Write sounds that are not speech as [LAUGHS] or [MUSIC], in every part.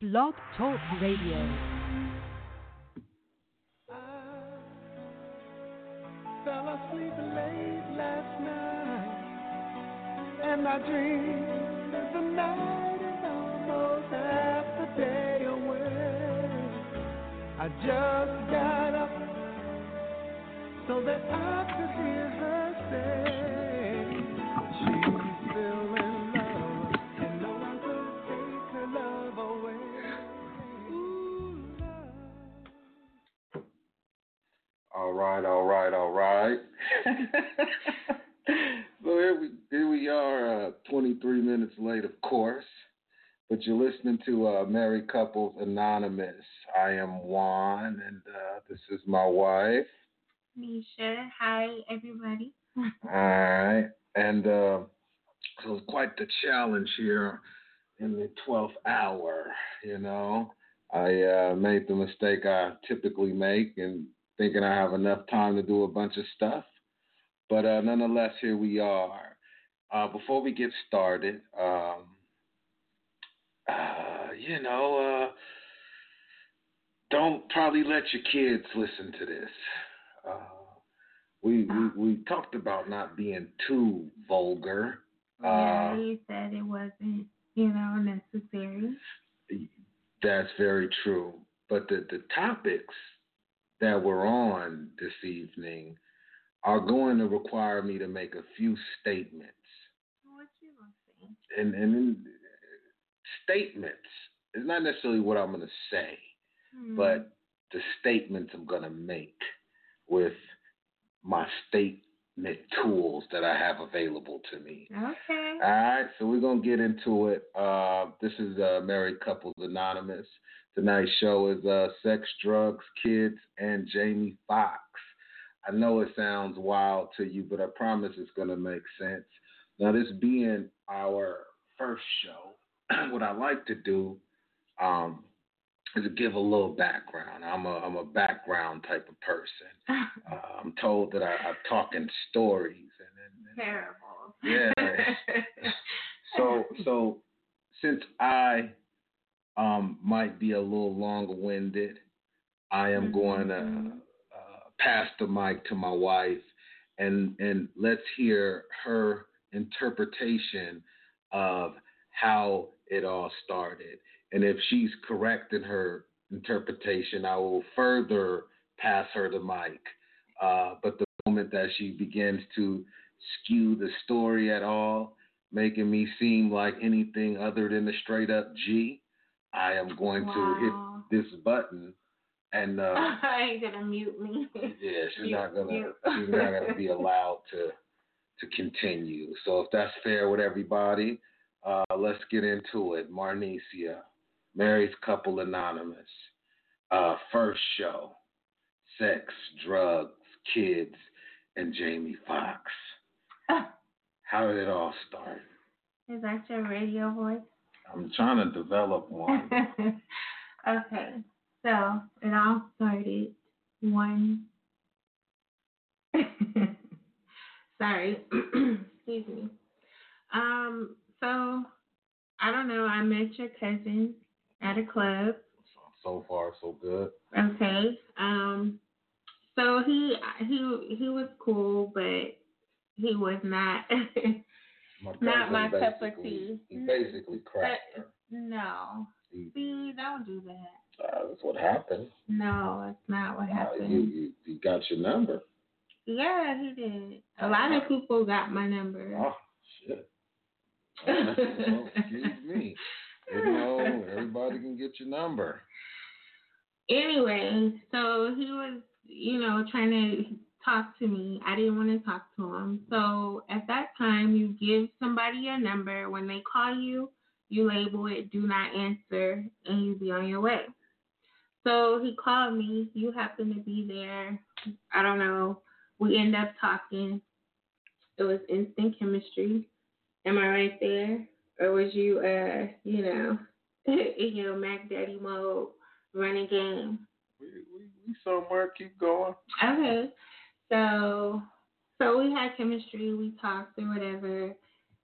Blog Talk Radio. fell asleep late last night, and I dreamed that the night is almost half the day away. I just got up so that I could hear her say All right, all right, all right. [LAUGHS] so here we here we are, uh, 23 minutes late, of course. But you're listening to uh, Married Couples Anonymous. I am Juan, and uh, this is my wife. Nisha. Hi, everybody. [LAUGHS] All right, and uh, so it's quite the challenge here in the 12th hour. You know, I uh, made the mistake I typically make and thinking I have enough time to do a bunch of stuff. But uh, nonetheless, here we are. Uh, before we get started, um, uh, you know, uh, don't probably let your kids listen to this. Uh, we, we we talked about not being too vulgar. yeah, Uh, you said it wasn't, you know, necessary. That's very true. But the, the topics that we're on this evening are going to require me to make a few statements. What you gonna say? And, and in, statements is not necessarily what I'm going to say, Hmm. but the statements I'm going to make with my statement tools that I have available to me. Okay. All right, so we're gonna get into it. Uh, this is uh, Married Couples Anonymous. Tonight's show is uh, sex, drugs, kids, and Jamie Foxx. I know it sounds wild to you, but I promise it's gonna make sense. Now, this being our first show, [CLEARS THROAT] what I like to do um, is give a little background. I'm a I'm a background type of person. [LAUGHS] Uh, I'm told that I, I talk in stories and, and, and Terrible. Yeah. [LAUGHS] so so since I um might be a little longer winded, I am going to Mhm. uh, pass the mic to my wife and and let's hear her interpretation of how it all started. And if she's correct in her interpretation, I will further pass her the mic. Uh, but the moment that she begins to skew the story at all, making me seem like anything other than a straight up G, I am going Wow. to hit this button and uh, [LAUGHS] I ain't gonna mute me. yeah, she's Mute, not gonna mute. she's not gonna be [LAUGHS] allowed to to continue. So if that's fair with everybody, uh, let's get into it. Marnicia, Married Couple Anonymous, uh, first show, sex, drugs, kids, and Jamie Foxx. [LAUGHS] How did it all start? Is that your radio voice? I'm trying to develop [LAUGHS] one. okay. So it all started one. [LAUGHS] Sorry. [CLEARS THROAT] Excuse me. Um. So I don't know. I met your cousin at a club. So far, so good. Okay. Um. So he he he was cool, but he was not. [LAUGHS] My Not my cup of tea. He basically cracked no. He, See, don't do that. uh, that's what happened. No, it's not what Uh, happened. you, you, you got your number. Yeah, he did. A lot of people got my number. Oh, shit. Oh, excuse me. You know, everybody can get your number. [LAUGHS] Anyway, so he was, you know, trying to talk to me. I didn't want to talk to him. So at that time, you give somebody your number. When they call you, you label it do not answer, and you be on your way. So he called me. You happen to be there. I don't know. We end up talking. It was instant chemistry. Am I right there? Or was you, uh, you know, [LAUGHS] in your Mac Daddy mode, running game? We, we, we somewhere. Keep going. Okay. So so we had chemistry, we talked or whatever,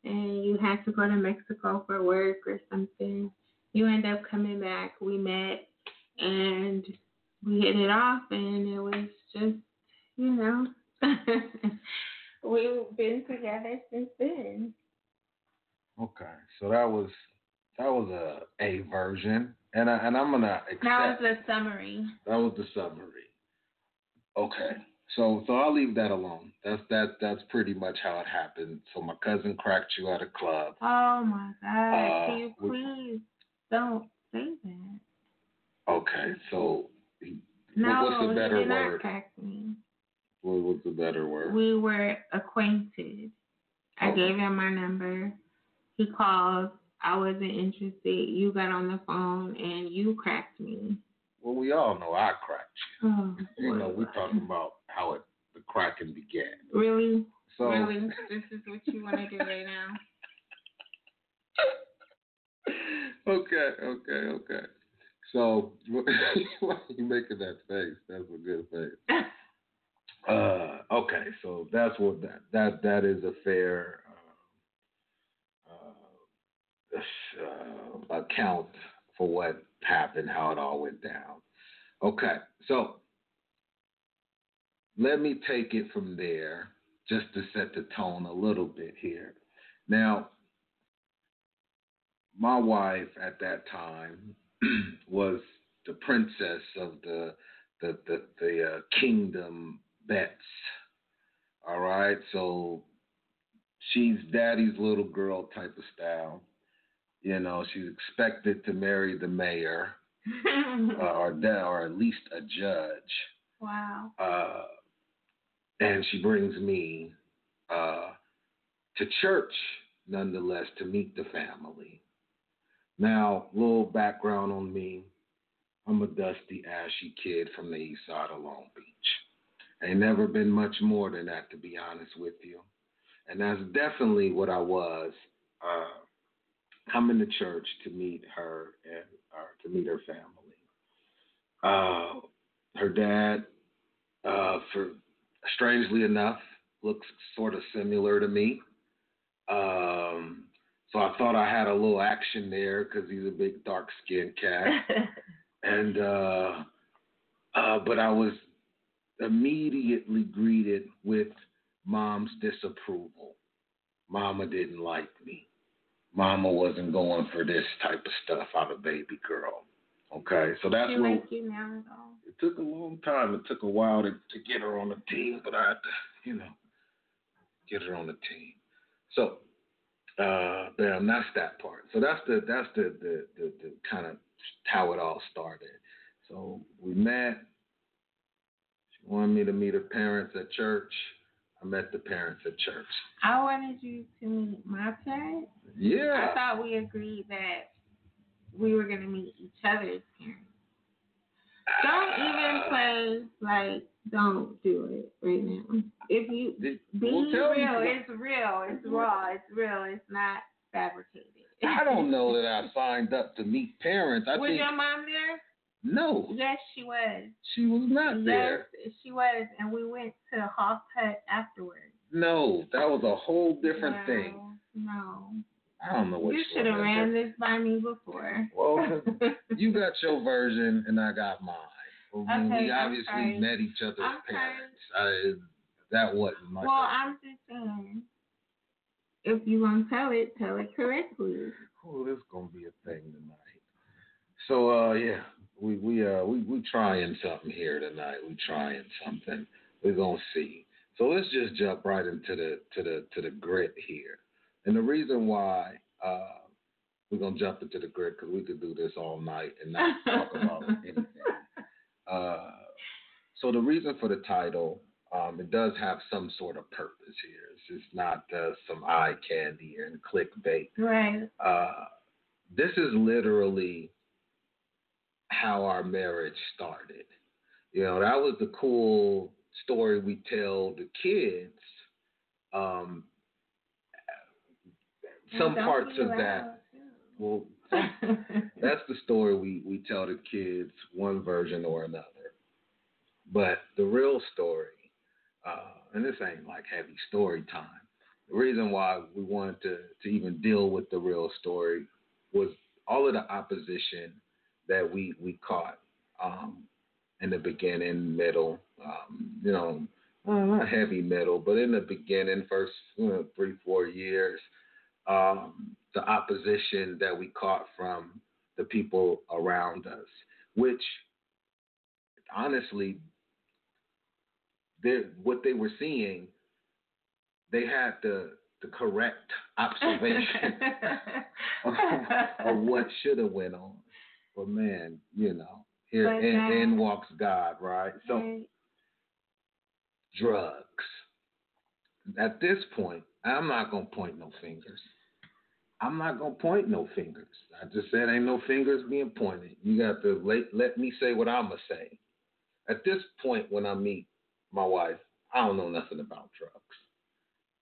and you had to go to Mexico for work or something. You end up coming back, we met and we hit it off and it was just, you know, [LAUGHS] we've been together since then. Okay, so that was that was a a version, and I and I'm gonna accept. That was the summary. That was the summary. Okay, so so I'll leave that alone. That's that that's pretty much how it happened. So my cousin cracked you at a club. Oh my God! Uh, Can you we- please don't say that? Okay, so No, what's the he better did not word? crack me. what was the better word? We were acquainted. I Oh. gave him my number. He called. I wasn't interested. You got on the phone and you cracked me. well, we all know I cracked Oh, you. You know, we're talking about how it the cracking began. Really? So really? This is what you want to do right now? [LAUGHS] okay, okay, okay. So [LAUGHS] why are you making that face? That's a good face. [LAUGHS] Uh, okay, so that's what that that that is a fair uh, uh, uh, account for what happened, how it all went down. Okay, so let me take it from there, just to set the tone a little bit here. Now, my wife at that time [CLEARS THROAT] was the princess of the the the, the uh, kingdom bets. All right, so she's daddy's little girl type of style. You know, she's expected to marry the mayor [LAUGHS] uh, or or at least a judge. wow. Uh, and she brings me uh, to church nonetheless to meet the family. Now, little background on me. I'm a dusty, ashy kid from the east side of Long Beach. Ain't never been much more than that, to be honest with you. And that's definitely what I was uh, coming to church to meet her and or to meet her family. Uh, her dad, uh, for strangely enough, looks sort of similar to me. Um, so I thought I had a little action there because he's a big dark skinned cat. [LAUGHS] and uh, uh, but I was immediately greeted with mom's disapproval. Mama didn't like me. Mama wasn't going for this type of stuff out of baby girl. Okay, so that's she like you now at all? It took a long time. It took a while to, to get her on the team, but I had to, you know, get her on the team. So, uh, bam, that's that part. So that's the that's the the the, the kind of how it all started. So we met. She wanted me to meet her parents at church. I met the parents at church. I wanted you to meet my parents. Yeah. I thought we agreed that we were gonna meet each other's parents. Don't even play like don't do it right now. If you be well, real, it's real, it's raw, it's real, it's not fabricated. I don't know [LAUGHS] that I signed up to meet parents. I was think your mom there? no, Yes, she was. she was not there. Yes, she was, and we went to Hawk Hut afterwards. No, that was a whole different no, thing. No, I don't know what you should have ran this by me before. Well, [LAUGHS] you got your version and I got mine. I mean, Okay, we obviously sorry. met each other's parents. I, that wasn't my well, I'm just saying, if you want to tell it, tell it correctly. Oh, this is gonna be a thing tonight. So uh yeah, we we uh we we trying something here tonight. We trying something. We're gonna see. So let's just jump right into the to the to the grit here. And the reason why uh we're gonna jump into the grid because we could do this all night and not talk about [LAUGHS] anything. Uh, so the reason for the title, um, it does have some sort of purpose here. It's just not uh, some eye candy and clickbait. Right. Uh, this is literally how our marriage started. You know, that was the cool story we tell the kids. Um, [LAUGHS] some parts of that, well, [LAUGHS] that's the story we, we tell the kids, one version or another. But the real story, uh, and this ain't like heavy story time. The reason why we wanted to, to even deal with the real story was all of the opposition that we, we caught um, in the beginning, middle, um, you know, uh, not heavy middle, but in the beginning, first you know, three, four years, um, the opposition that we caught from the people around us, which honestly, what they were seeing, they had the the correct observation [LAUGHS] of, of what should have went on. But man, you know, here But in, God- in walks God, right? So Right. drugs. At this point, I'm not gonna point no fingers. I'm not gonna point no fingers. I just said ain't no fingers being pointed. You got to let, let me say what I'ma say. At this point, when I meet my wife, I don't know nothing about drugs.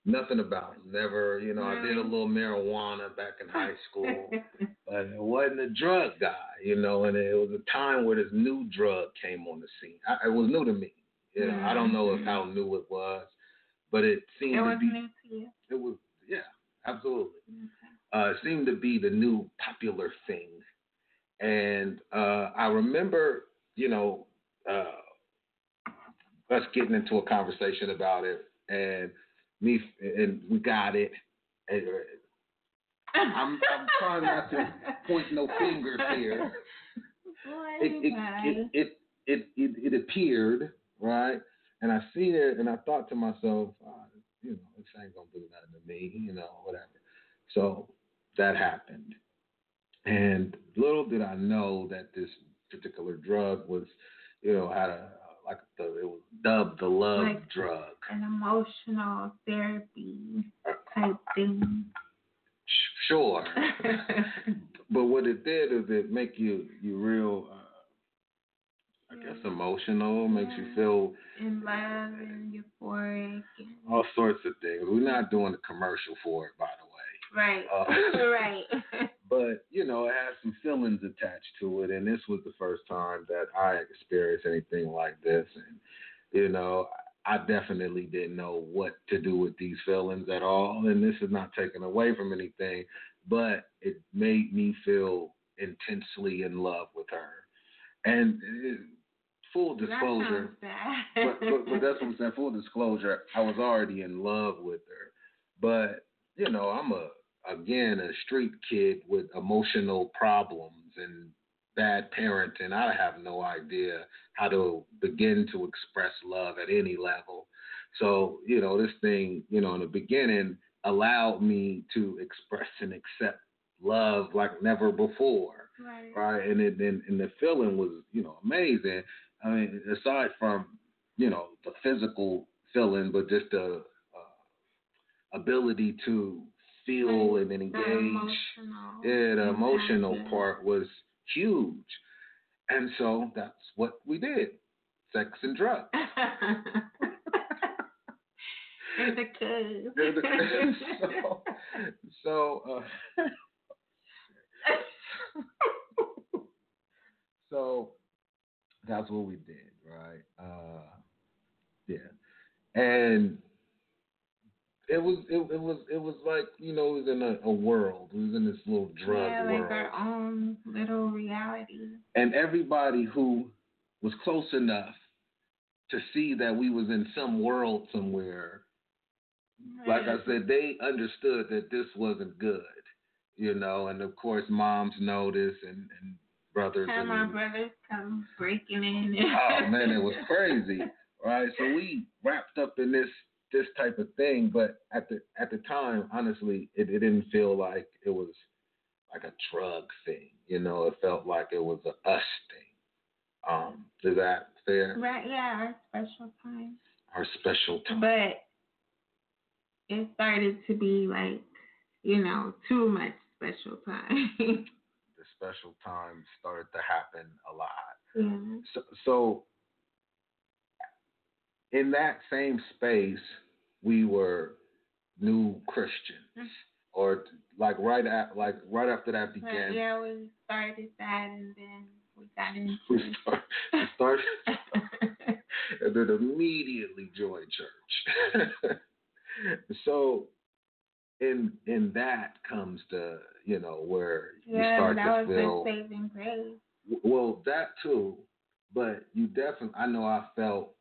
Nothing about them. Never, you know, I did a little marijuana back in high [LAUGHS] school, but it wasn't a drug guy, you know. And it was a time where this new drug came on the scene. I, it was new to me. You know, I don't know if how mm-hmm. new it was, but it seemed it to was be. new to you. It was, yeah, absolutely. Okay. Uh, seemed to be the new popular thing. And uh, I remember, you know, uh, us getting into a conversation about it, and me, and we got it. And uh, I'm, I'm trying not to point no fingers here. Boy, It, it, it, it, it, it, appeared, right? And I seen it, and I thought to myself, ah, you know, this ain't gonna do nothing to me, you know, whatever. So that happened. And little did I know that this particular drug was, you know, had a like the it was dubbed the love Like- drug. an emotional therapy type thing. Sure. [LAUGHS] but what it did is it make you you real uh, I guess emotional, makes you feel In love and euphoric. And, all sorts of things. We're not doing a commercial for it, by the way. Right. Uh, [LAUGHS] [LAUGHS] right. but you know, it has some feelings attached to it, and this was the first time that I experienced anything like this, and you know, I definitely didn't know what to do with these feelings at all, and this is not taken away from anything, but it made me feel intensely in love with her, and it, full disclosure. but, but, but that's what I'm saying. Full disclosure, I was already in love with her, but you know, I'm a again a street kid with emotional problems and bad parenting. I have no idea how to begin to express love at any level. So you know, this thing, you know, in the beginning allowed me to express and accept love like never before right. right? And it and, and the feeling was, you know, amazing. I mean, aside from, you know, the physical feeling, but just the uh, ability to feel and The engage. emotional. Yeah, the emotional impact. part was huge. And so that's what we did. Sex and drugs. and the kids. so, so uh, [LAUGHS] so that's what we did, right? Uh, yeah, and it was it, it was it was like you know it was in a, a world. It was in this little drug yeah, world, like our own little reality. and everybody who was close enough to see that we was in some world somewhere like I said, they understood that this wasn't good, you know, and of course moms noticed and, and brothers Had and my brothers come breaking in. oh man, it was [LAUGHS] crazy. Right. So we wrapped up in this this type of thing, but at the at the time, honestly, it, it didn't feel like it was like a drug thing. You know, it felt like it was a us thing. Um, is that fair? Right, yeah, our special time. Our special time. But it started to be like, you know, too much special time. [LAUGHS] The special time started to happen a lot. Yeah. So, so in that same space, we were new Christians, Mhm. or like right at like right after that began. yeah, we started that and then we got into [LAUGHS] We start, we started [LAUGHS] and then immediately joined church. [LAUGHS] so in in that comes the you know where you start that to was feel the saving grace. well that too, but you definitely I know I felt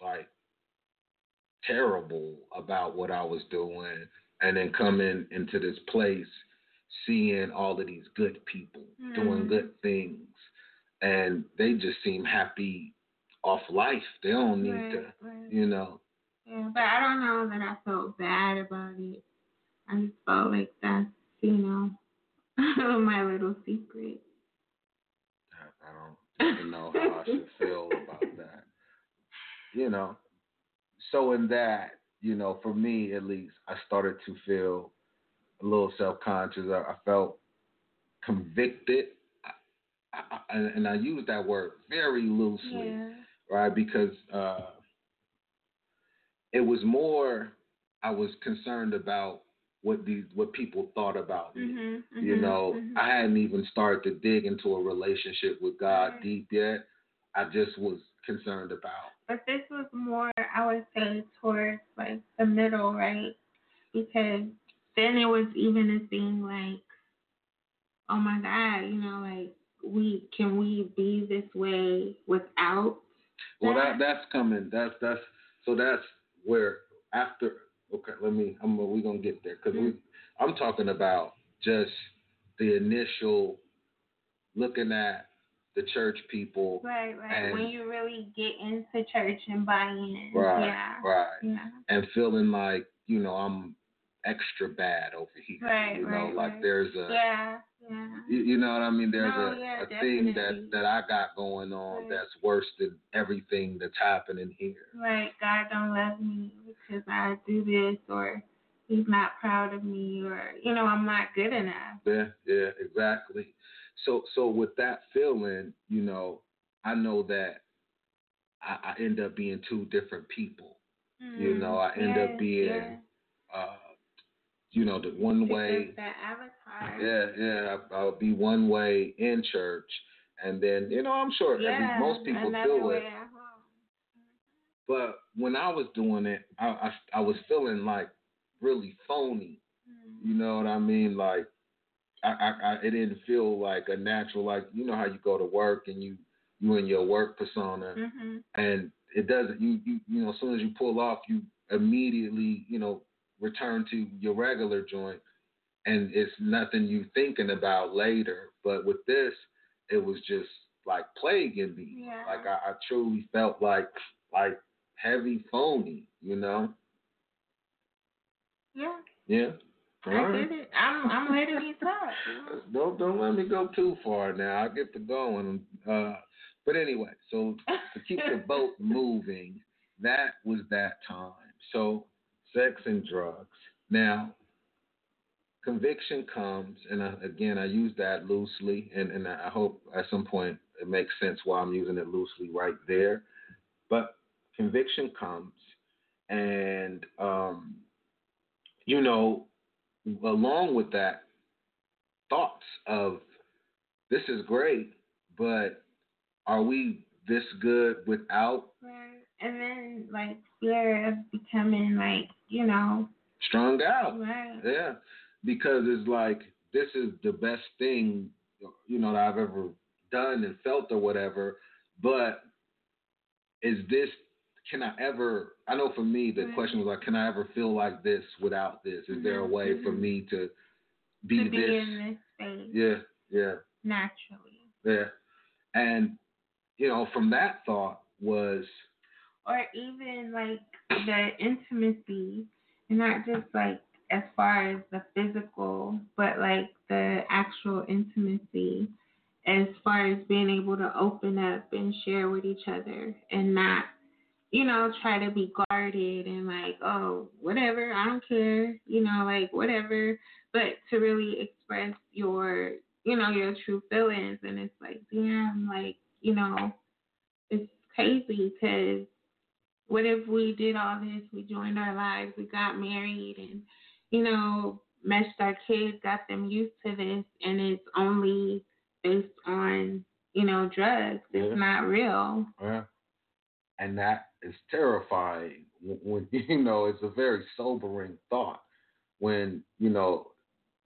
like terrible about what I was doing and then coming into this place seeing all of these good people doing Mhm. good things and they just seem happy off life. They don't need Right, to right. you know. Yeah, but I don't know that I felt bad about it. I just felt like that's, you know, [LAUGHS] my little secret. I I don't even know how I should feel about that. You know. So in that, you know, for me at least, I started to feel a little self conscious. I, I felt convicted. I, I, and, I use that word very loosely, Yeah. right? Because uh, it was more I was concerned about what these what people thought about me. Mhm, You mhm, know, mhm. I hadn't even started to dig into a relationship with God Right. deep yet. I just was concerned about. But this was more, I would say, towards like the middle, right? Because then it was even a thing like, oh my God, you know, like we can we be this way without? Well, that? that that's coming. That's that's so that's where after. Okay, let me. I'm. We gonna get there because we. Mm-hmm. I'm talking about just the initial looking at the church people. Right, right. And- when you really get into church and buy in. Right. Yeah. Right. Yeah. And feeling like you know I'm extra bad over here. Right, You know, right, like right. there's a. Yeah. Yeah. You, you know what I mean? There's No, a, yeah, a thing that that I got going on Right. that's worse than everything that's happening here. Right. God don't love me because I do this or he's not proud of me or you know, I'm not good enough. Yeah, yeah, exactly. So so with that feeling, you know, I know that I, I end up being two different people. You know, I end up being yes. Uh, you know, the one way. that avatar. Yeah, yeah. I, I'll be one way in church, and then you know, I'm sure every, most people way it. But when I was doing it, I, I I was feeling like really phony. Mm-hmm. You know what I mean? Like I, I, I it didn't feel like a natural like you know how you go to work and you you in your work persona Mm-hmm. and it doesn't you you you know as soon as you pull off you immediately you know return to your regular joint and it's nothing you thinking about later but with this it was just like plaguing me Yeah. like I, I truly felt like like heavy phony you know Yeah. yeah All I right. did it. I'm I'm you talk. you [LAUGHS] know? Don't don't let me go too far now. I get to going. Uh, but anyway, so to keep the [LAUGHS] boat moving, that was that time. So sex and drugs. Now, conviction comes, and I, again, I use that loosely, and, and I hope at some point it makes sense why I'm using it loosely right there. But conviction comes, and um, you know, along with that, thoughts of this is great, but are we this good without. And then like fear of becoming like, you know, strung out? right. Yeah, because it's like this is the best thing you know that I've ever done and felt or whatever. But is this? Can I ever? I know for me the Right. question was like, can I ever feel like this without this? Is there a Mhm, way for mhm. me to be to be this? in this space Yeah, yeah, naturally. yeah. And you know, from that thought was Or even like the intimacy and not just like as far as the physical, but like the actual intimacy as far as being able to open up and share with each other and not, you know, try to be guarded and like, oh, whatever, I don't care, you know, like whatever, but to really express your you know, your true feelings. And it's like, damn, like, you know, it's crazy because what if we did all this? We joined our lives, we got married, and, you know, meshed our kids, got them used to this, and it's only based on, you know, drugs. Yeah. It's not real. Yeah. And that is terrifying. When [LAUGHS] you know, it's a very sobering thought when you know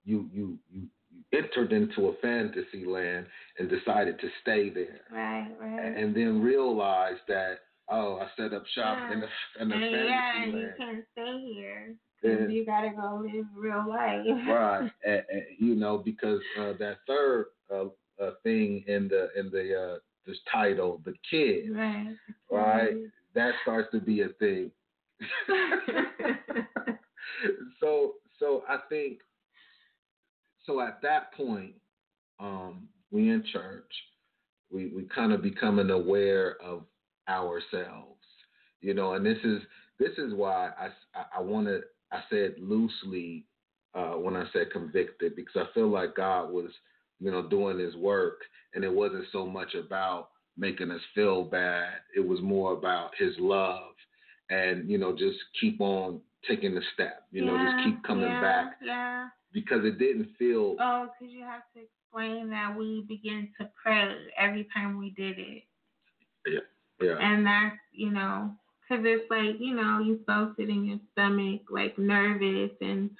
you you you you entered into a fantasy land and decided to stay there, Right, right. and then realized that oh, I set up shop in the in the and fantasy yeah, and you can't stay here Yeah. You gotta go live real life. [LAUGHS] right and, and, you know because uh, that third uh, uh, thing in the in the uh, this title the kid right. right that starts to be a thing. [LAUGHS] So so i think so at that point um we in church we we kind of becoming aware of ourselves you know and this is this is why i i, I want to i said loosely uh when i said convicted because i feel like god was you know doing his work and it wasn't so much about making us feel bad it was more about his love and you know just keep on taking the step you know just keep coming yeah, back Yeah. because it didn't feel Oh, because you have to explain that we began to pray every time we did it. Yeah. Yeah And that's, you know, because it's like, you know, you felt it in your stomach, like nervous, and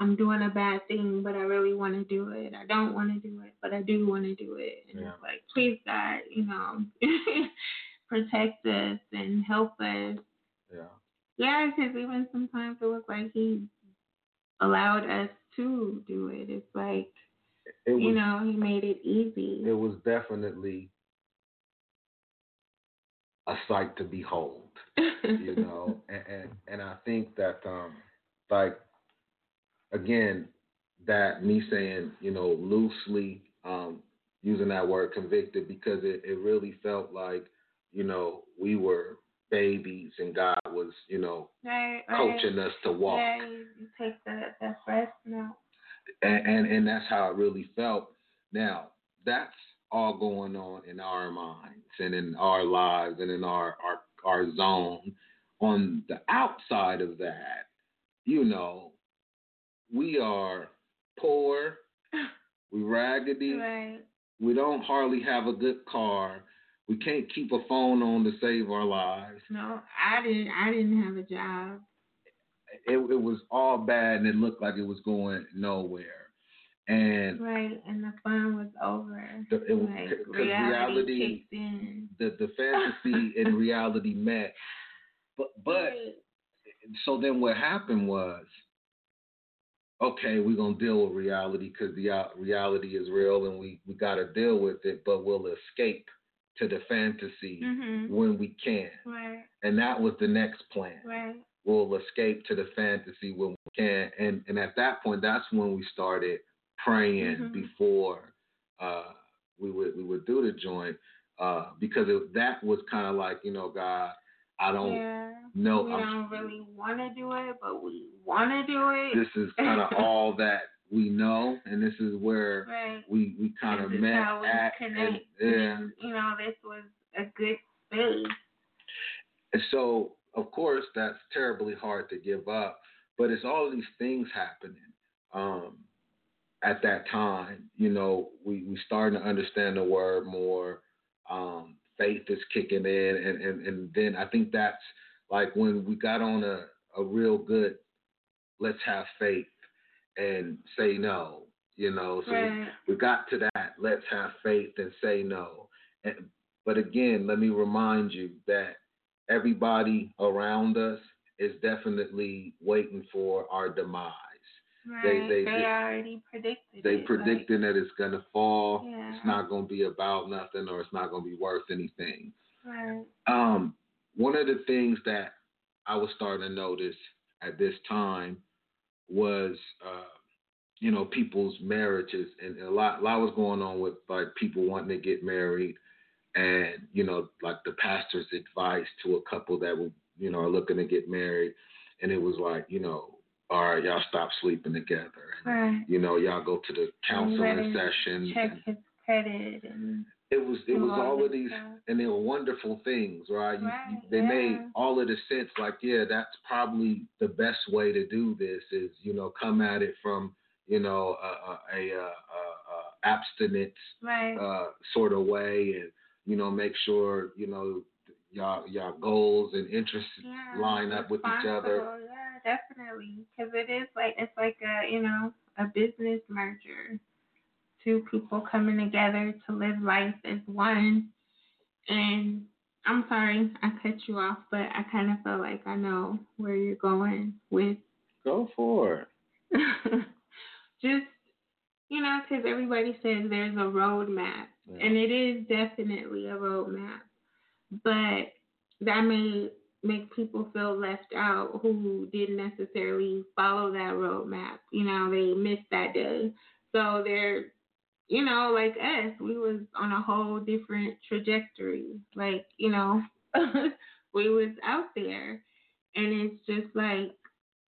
I'm doing a bad thing, but I really want to do it. I don't want to do it, but I do want to do it. And Yeah. it's like, please, God, you know, [LAUGHS] protect us and help us. yeah Yeah, because even sometimes it was like He allowed us to do it. It's like, it was you know, He made it easy. it was definitely a sight to behold you [LAUGHS] know and, and and i think that um like again that me saying you know loosely um using that word convicted because it, it really felt like you know we were babies and god was you know right, right. coaching us to walk Yeah, you, you take the the breast milk. and, and and that's how it really felt. Now that's all going on in our minds and in our lives and in our our our zone. On the outside of that, you know, we are poor, [LAUGHS] we raggedy, Right. we don't hardly have a good car, we can't keep a phone on to save our lives. No, I didn't. I didn't have a job. It, it was all bad and it looked like it was going nowhere. And Right, and the fun was over. The- it like reality, reality- kicked in. the the [LAUGHS] fantasy and reality met. But but so then what happened was, okay, we're gonna deal with reality because the uh, reality is real and we we got to deal with it. But we'll escape to the fantasy Mhm. when we can, Right, and that was the next plan. right. We'll escape to the fantasy when we can, and and at that point, that's when we started praying Mhm. before uh, we would we would do the joint uh, because it, that was kind of like you know God, I don't yeah. know. we I'm- don't really want to do it, but we want to do it. This is kind of [LAUGHS] all that we know, and this is where right. we we kind of met at. connect. And, yeah. You know, this was a good space. So, of course, that's terribly hard to give up. But it's all these things happening um, at that time. You know, we we starting to understand the word more. Um, faith is kicking in, and, and and then I think that's like when we got on a a real good. Let's have faith and say no. You know, so Right. we got to that. Let's have faith and say no. And, but again, let me remind you that everybody around us is definitely waiting for our demise. Right. They- They, they- already predicted They it. predicting that it's gonna fall. Yeah. It's not gonna be about nothing, or it's not gonna be worth anything. Right. Um, one of the things that I was starting to notice at this time was, uh, you know, people's marriages, and a lot, a lot was going on with like people wanting to get married, and you know, like the pastor's advice to a couple that were, you know, are looking to get married, and it was like, you know, all right, y'all stop sleeping together. And, Right. You know, y'all go to the counseling sessions. Check and his credit and it was it was all of these stuff. and they were wonderful things, right? You, you, Right, they made all of the sense like, yeah, that's probably the best way to do this is, you know, come at it from, you know, a, a, a, a, a abstinence right. uh, sort of way, and you know, make sure you know y'all y'all goals and interests yeah, line up with each other. Yeah, definitely. Because it is like it's like a you know a business merger. Two people coming together to live life as one. And I'm sorry I cut you off, but I kind of feel like I know where you're going with Go for it. [LAUGHS] just you know, because everybody says there's a roadmap, Yeah. and it is definitely a roadmap, but that may make people feel left out who didn't necessarily follow that roadmap. You know, they missed that day, so they're you know like us we was on a whole different trajectory like you know [LAUGHS] we was out there and it's just like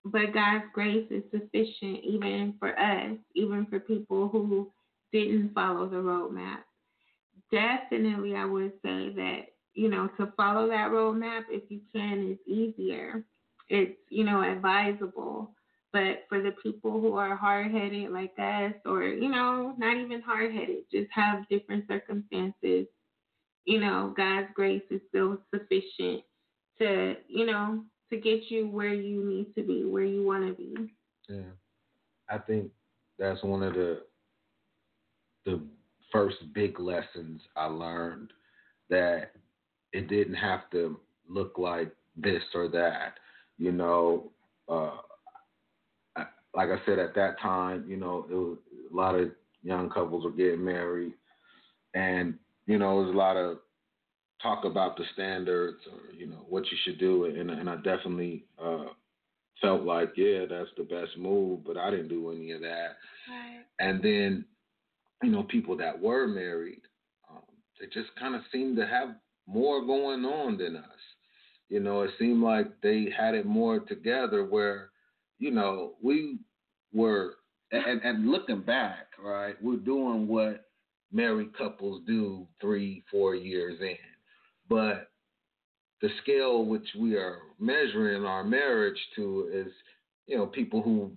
but God's grace is sufficient even for us, even for people who didn't follow the roadmap. Definitely, I would say that, you know, to follow that roadmap, if you can, is easier. It's, you know, advisable. But for the people who are hard headed like us, or, you know, not even hard headed, just have different circumstances, you know, God's grace is still sufficient to, you know, to get you where you need to be, where you want to be. Yeah, I think that's one of the the first big lessons I learned that it didn't have to look like this or that. You know, uh, I- like I said at that time, you know, it was a lot of young couples were getting married, and you know, was a lot of talk about the standards or you know what you should do, and and I definitely uh, felt like yeah, that's the best move, but I didn't do any of that. Right. And then, you know, people that were married, um, they just kind of seemed to have more going on than us. You know, it seemed like they had it more together where, you know, we were, and, and looking back, right, we're doing what married couples do three, four years in. But the scale which we are measuring our marriage to is, you know, people who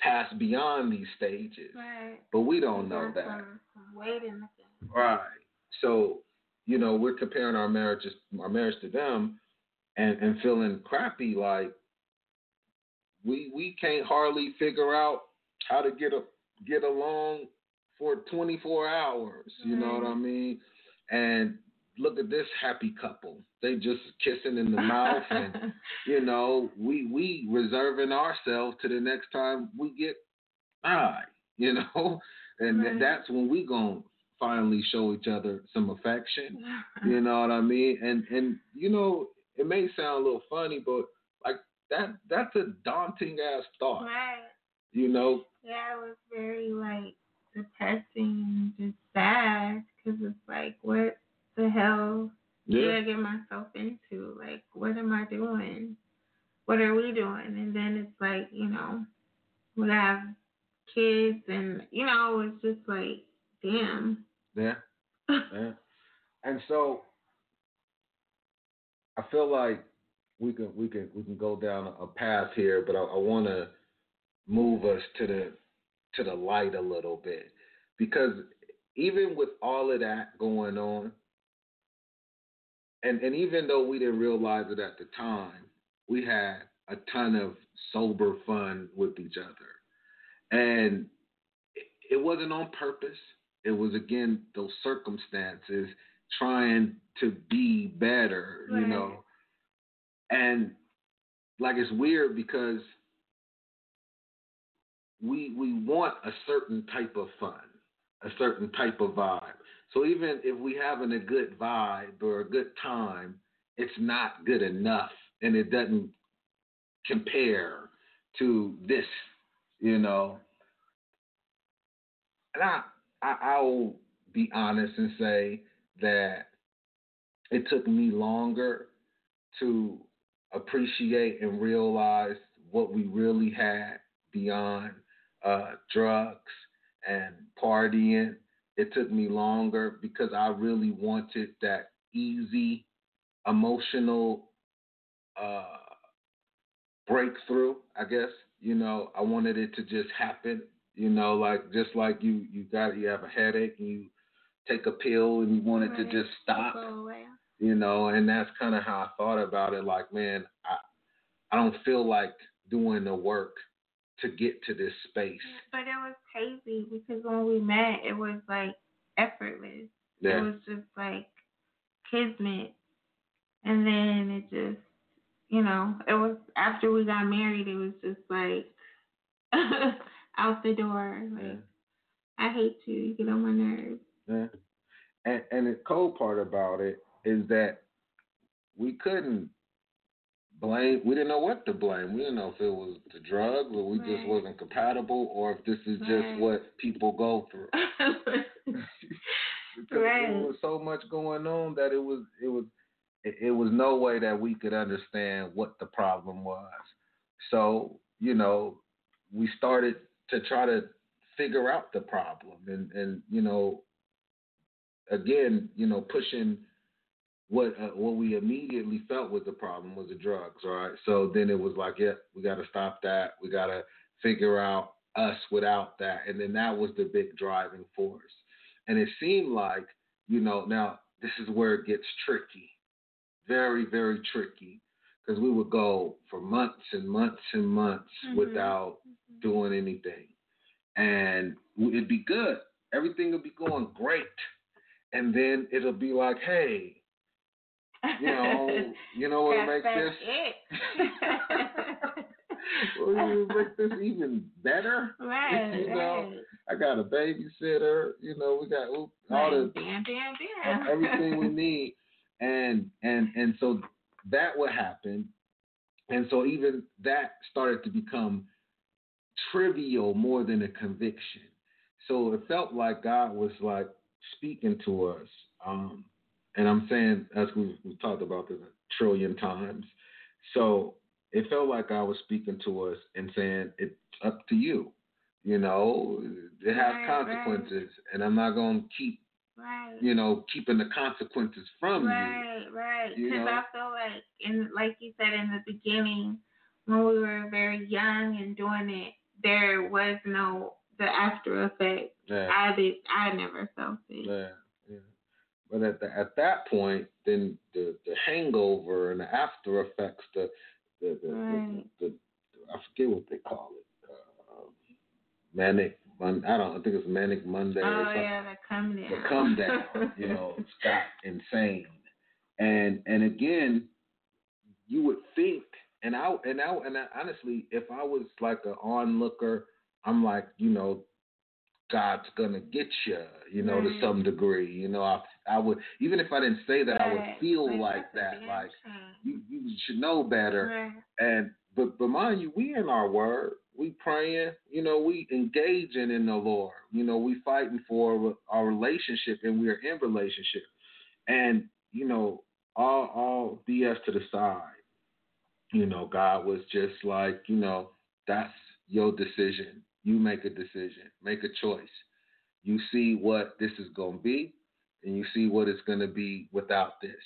pass beyond these stages. Right. But we don't know that. Some, some weight in the. Right. So, you know, we're comparing our marriages our marriage to them and, and feeling crappy like we we can't hardly figure out how to get a get along for 24 hours, you know what I mm. mean? And look at this happy couple. They just kissing in the mouth and [LAUGHS] you know, we we reserving ourselves to the next time we get high, you [LAUGHS] know, and Right. that's when we gonna finally show each other some affection. [LAUGHS] You know what I mean? And and you know, it may sound a little funny, but like that that's a daunting ass thought. right. You know, Yeah, it was very like depressing and just sad because it's like, what the hell did I get myself into? Like, what am I doing? What are we doing? And then it's like, you know, we have kids, and you know, it's just like, damn. Yeah. [LAUGHS] Yeah. And so I feel like we can we can we can go down a path here, but I, I want to move us to the to the light a little bit because even with all of that going on, and and even though we didn't realize it at the time, we had a ton of sober fun with each other, and it, it wasn't on purpose. It was again those circumstances trying to be better, you know. And like it's weird because we we want a certain type of fun, a certain type of vibe. So even if we having a good vibe or a good time, it's not good enough and it doesn't compare to this, you know. And I, I I'll be honest and say that it took me longer to appreciate and realize what we really had beyond uh, drugs and partying. It took me longer because I really wanted that easy emotional uh, breakthrough. I guess you know I wanted it to just happen. You know, like just like you you got you have a headache and you take a pill and you want it to just stop you know and that's kind of how i thought about it like man i i don't feel like doing the work to get to this space But it was crazy because when we met, it was like effortless. It was just like kismet. And then it just, you know, it was after we got married, it was just like [LAUGHS] out the door. Like, yeah, I hate you. You get on my nerves. yeah. and and the cold part about it is that we couldn't blame we didn't know what to blame we didn't know if it was the drugs or we just wasn't compatible or if this is just Right. what people go through [LAUGHS] because Right. there was so much going on that it was it was it, it was no way that we could understand what the problem was. So you know, we started to try to figure out the problem, and and you know, again, you know, pushing what uh, what we immediately felt was the problem was the drugs, right? So then it was like, yeah, we got to stop that. We got to figure out us without that, and then that was the big driving force. And it seemed like, you know, now this is where it gets tricky, very very tricky, because we would go for months and months and months Mhm. without doing anything, and it'd be good. Everything would be going great, and then it'll be like, hey, you know, [LAUGHS] you know what makes this? [LAUGHS] well, you make this even better. [LAUGHS] right, You know, right. I got a babysitter. You know, we got oop, all the everything we need, and and and so that would happen, and so even that started to become trivial more than a conviction. So it felt like God was like speaking to us, um, and I'm saying as we we talked about this a trillion times. So it felt like God was speaking to us and saying it's up to you. You know, it has Right, consequences, and I'm not going to keep Right. you know, keeping the consequences from you. Right, right. Because? I feel like, in like you said in the beginning, when we were very young and doing it, there was no the after effect. Yeah, I did. I never felt it. yeah, yeah. But at the, at that point, then the, the hangover and the after effects, the the the, Right. the, the, I forget what they call it, uh, manic. Mon- I don't. I think it's manic Monday or Oh yeah, the come down. the come down, [LAUGHS] you know, it's got insane. And and again, you would think, and I and I and I, honestly, if I was like an onlooker, I'm like, you know, God's gonna get you, you know, to some degree. You know, I I would even if I didn't say that, I would Right. feel like that's that, like you you should know better. Right. And but but mind you, we in our word, we praying, you know, we engaging in the Lord. You know, we fighting for our relationship and we are in relationship. And, you know, all all BS to the side. You know, God was just like, you know, that's your decision. You make a decision. Make a choice. You see what this is gonna be and you see what it's gonna be without this.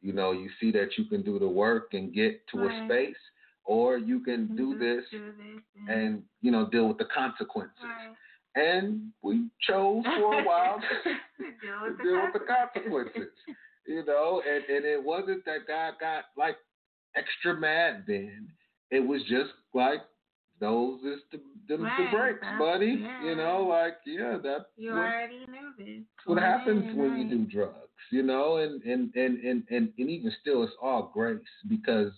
You know, you see that you can do the work and get to a space, or you can do Mhm. this Do this. and you know deal with the consequences. Right. And we chose for a while [LAUGHS] to deal with the deal with the consequences. consequences. You know, and, and it wasn't that God got like extra mad then. It was just like those is the them Right, the breaks, buddy. yeah. You know, like yeah, that's You what, already knew this. what going happens when you do drugs, you know, and and, and, and, and and even still it's all grace because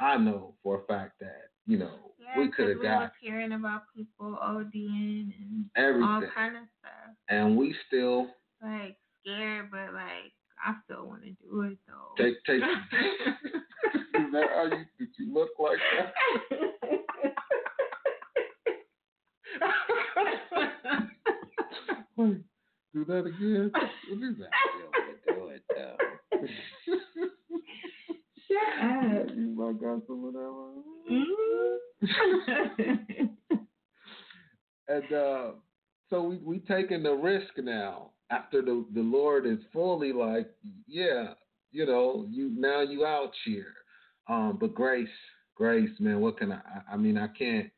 I know for a fact that, you know, Yeah, we could have got was hearing about people ODing and all everything. kind of stuff. And we still Like scared, but like I still want to do it though. take take [LAUGHS] Is that how you did you look like that? [LAUGHS] Wait, do that again. What is that? [LAUGHS] Do it though. Shut up. You might got some of that one. Mm. and uh, so we we taking the risk now after the the Lord is fully like, yeah, you know, you now you out here. Um, but grace, grace, man, what can I? I mean, I can't.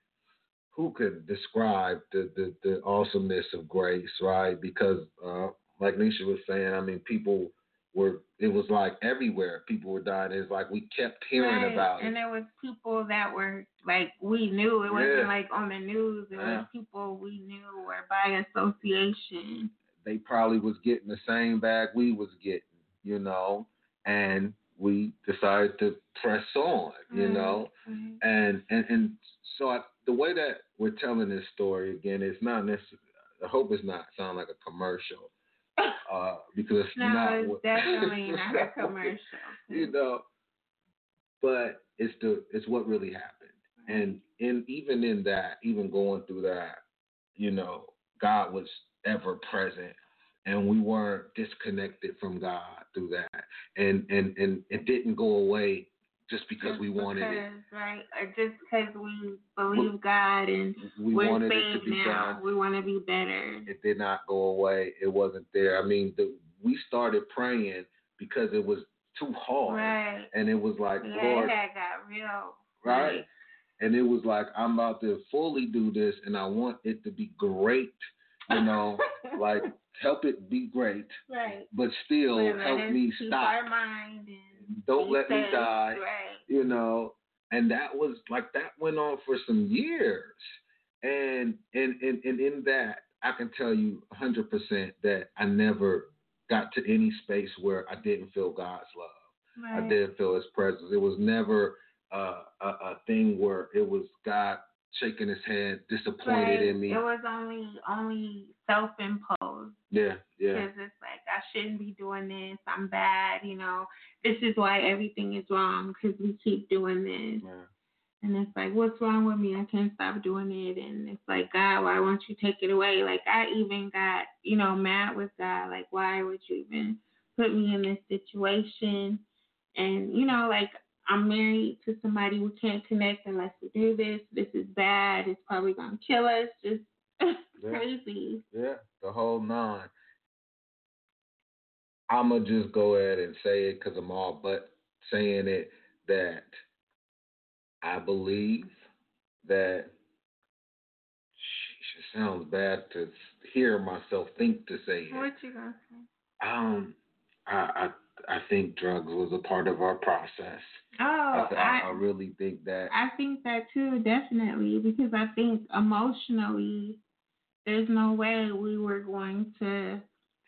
Who could describe the the, the awesomeness of grace, right? Because, uh, like Nisha was saying, I mean, people were. It was like everywhere. People were dying. It's like we kept hearing Right. about and it. And there was people that were like we knew it wasn't Yeah. like on the news. It Yeah. was people we knew or by association. They probably was getting the same bag we was getting, you know, and we decided to press on, you Right, know. right. and and and so I, the way that we're telling this story again is not necessarily. I hope it's not sound like a commercial, [LAUGHS] uh, because it's No, not. it's what- definitely [LAUGHS] not a commercial. You know, but it's the it's what really happened, and in even in that, even going through that, you know, God was ever present, and we weren't disconnected from God through that, and and and it didn't go away just because Just we wanted it. right? Or just because we believe God and We we're wanted it saved to be now. done. We want to be better. it did not go away. It wasn't there. I mean, the, we started praying because it was too hard, Right. and it was like, Yeah, Lord, it got real. right? And it was like, I'm about to fully do this, and I want it to be great, you know, [LAUGHS] like help it be great, right. but still But help me stop. our mind and Don't let me die. Right. you know and that was like that went on for some years and and and, and in that i can tell you 100% that i never got to any space where i didn't feel god's love Right. i didn't feel his presence it was never uh, a, a thing where it was god shaking his head disappointed in me It was only only self imposed. yeah yeah Because it's like I shouldn't be doing this. I'm bad. You know, this is why everything is wrong because we keep doing this. yeah. And it's like, what's wrong with me? I can't stop doing it. And it's like, God, why won't you take it away? Like, I even got, you know, mad with God. Like, why would you even put me in this situation? And, you know, like, I'm married to somebody we can't connect unless we do this. This is bad. It's probably going to kill us. Just [LAUGHS] crazy. Yeah, the whole nine. I'ma just go ahead and say it because I'm all but saying it that I believe that. Sheesh, it sounds bad to hear myself think to say it. What you going to say? Um, I, I I think drugs was a part of our process. Oh, I, I, I, really think that. I think that too, definitely, because I think emotionally, there's no way we were going to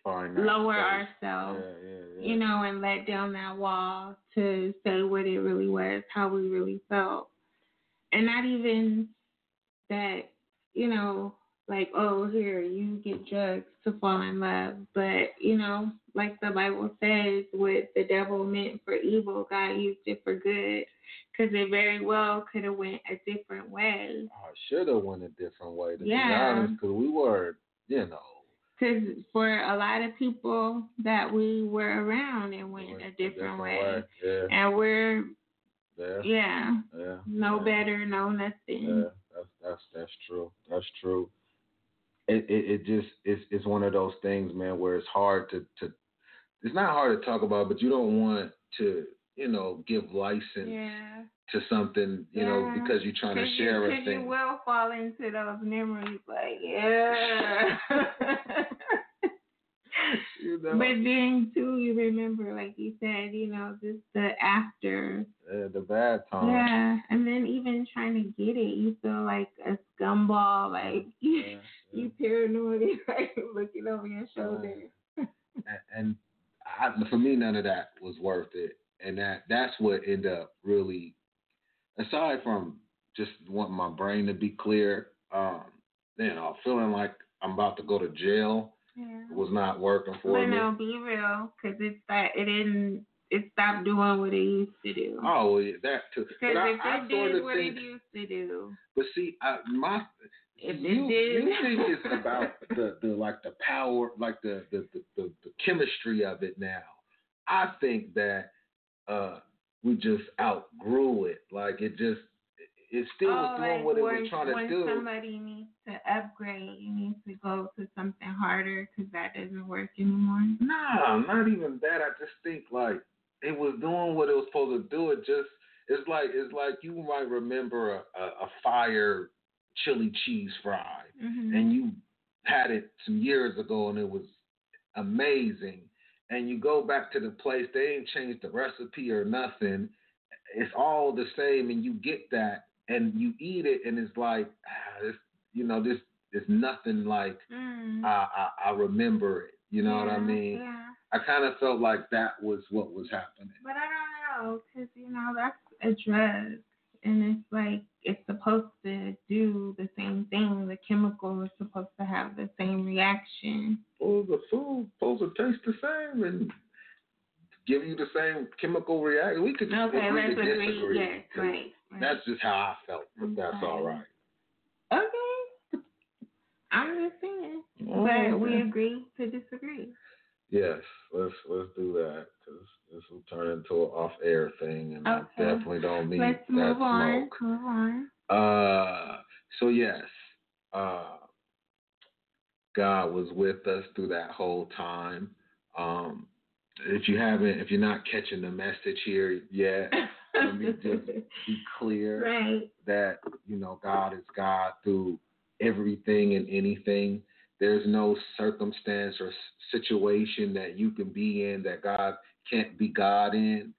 find lower space. ourselves, Yeah, yeah, yeah. you know, and let down that wall to say what it really was, how we really felt. And not even that, you know, like, oh, here, you get drugs to fall in love. But, you know, like the Bible says, what the devil meant for evil, God used it for good. Because it very well could have went a different way. I should have went a different way to be Yeah. honest, because we were, you know, Because for a lot of people that we were around, it went went a different, way. Yeah, And we're, yeah, yeah, yeah. no better, no nothing. Yeah, that's that's that's true. That's true. It it, it just it's it's one of those things, man, where it's hard to to. It's not hard to talk about, but you don't want to, you know, give license Yeah. to something, you know, because you're trying to share you, a thing. you will fall into those memories, like, yeah. [LAUGHS] you know, But then too, you remember, like you said, you know, just the after. yeah, the bad times. Yeah, and then even trying to get it, you feel like a scumball, like Yeah, [LAUGHS] you paranoid, [LAUGHS] like looking over your shoulder. and, and I, for me, none of that was worth it. And that that's what ended up really, aside from just wanting my brain to be clear, um, you know, feeling like I'm about to go to jail Yeah. was not working for But me. no, be real, because it's that it didn't. It stopped doing what it used to do. Oh, yeah, that too. Because if I it sort did what think, it used to do, but see, I, my if you, it did, you think it's [LAUGHS] about the, the like the power, like the the, the the the chemistry of it now. I think that uh we just outgrew it. Like it just it still was oh, doing like what it was trying to do. when somebody needs to upgrade, you need to go to something harder because that doesn't work anymore. Nah, not even that. I just think like it was doing what it was supposed to do. It just it's like it's like you might remember a, a, a fire chili cheese fry, Mm-hmm. and you had it some years ago, and it was amazing. And you go back to the place, they ain't changed the recipe or nothing. It's all the same, and you get that, and you eat it, and it's like, ah, this, you know, this is nothing like mm. I, I I remember it. You know what I mean? Yeah. I kind of felt like that was what was happening. But I don't know, because, you know, that's a drug. And it's like, it's supposed to do the same thing. The chemical is supposed to have the same reaction. Well, the food supposed to taste the same and give you the same chemical reaction. We could Okay, agree let's to agree. disagree. Yes, right. right. That's just how I felt, but that's all right. okay. I'm just saying. Oh, But we agree to disagree. Yes, let's let's do that because this will turn into an off-air thing, and Okay. I definitely don't mean Let's that move on. Move on. Uh, so yes, uh, God was with us through that whole time. Um, if you haven't, if you're not catching the message here yet, let me just [LAUGHS] be clear right. that you know God is God through everything and anything. There's no circumstance or situation that you can be in that God can't be God in.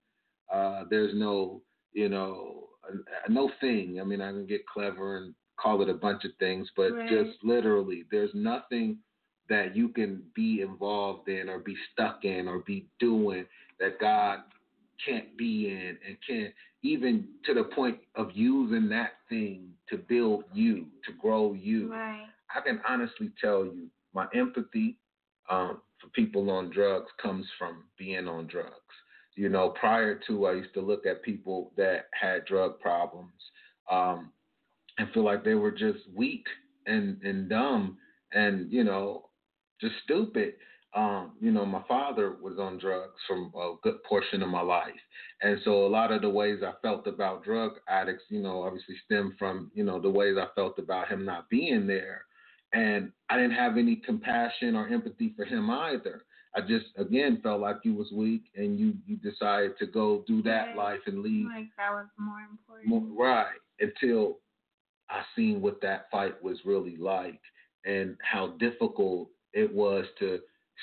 Uh, there's no, you know, uh, no thing. I mean, I can get clever and call it a bunch of things, but Right. just literally, there's nothing that you can be involved in or be stuck in or be doing that God can't be in and can't even to the point of using that thing to build you, to grow you. Right. I can honestly tell you my empathy um, for people on drugs comes from being on drugs. You know, prior to, I used to look at people that had drug problems um, and feel like they were just weak and, and dumb and, you know, just stupid. Um, you know, my father was on drugs from a good portion of my life. And so a lot of the ways I felt about drug addicts, you know, obviously stem from, you know, the ways I felt about him not being there. And I didn't have any compassion or empathy for him either. I just again felt like you was weak and you you decided to go do that Right. life and leave Like that was more important. Right until I seen what that fight was really like and how difficult it was to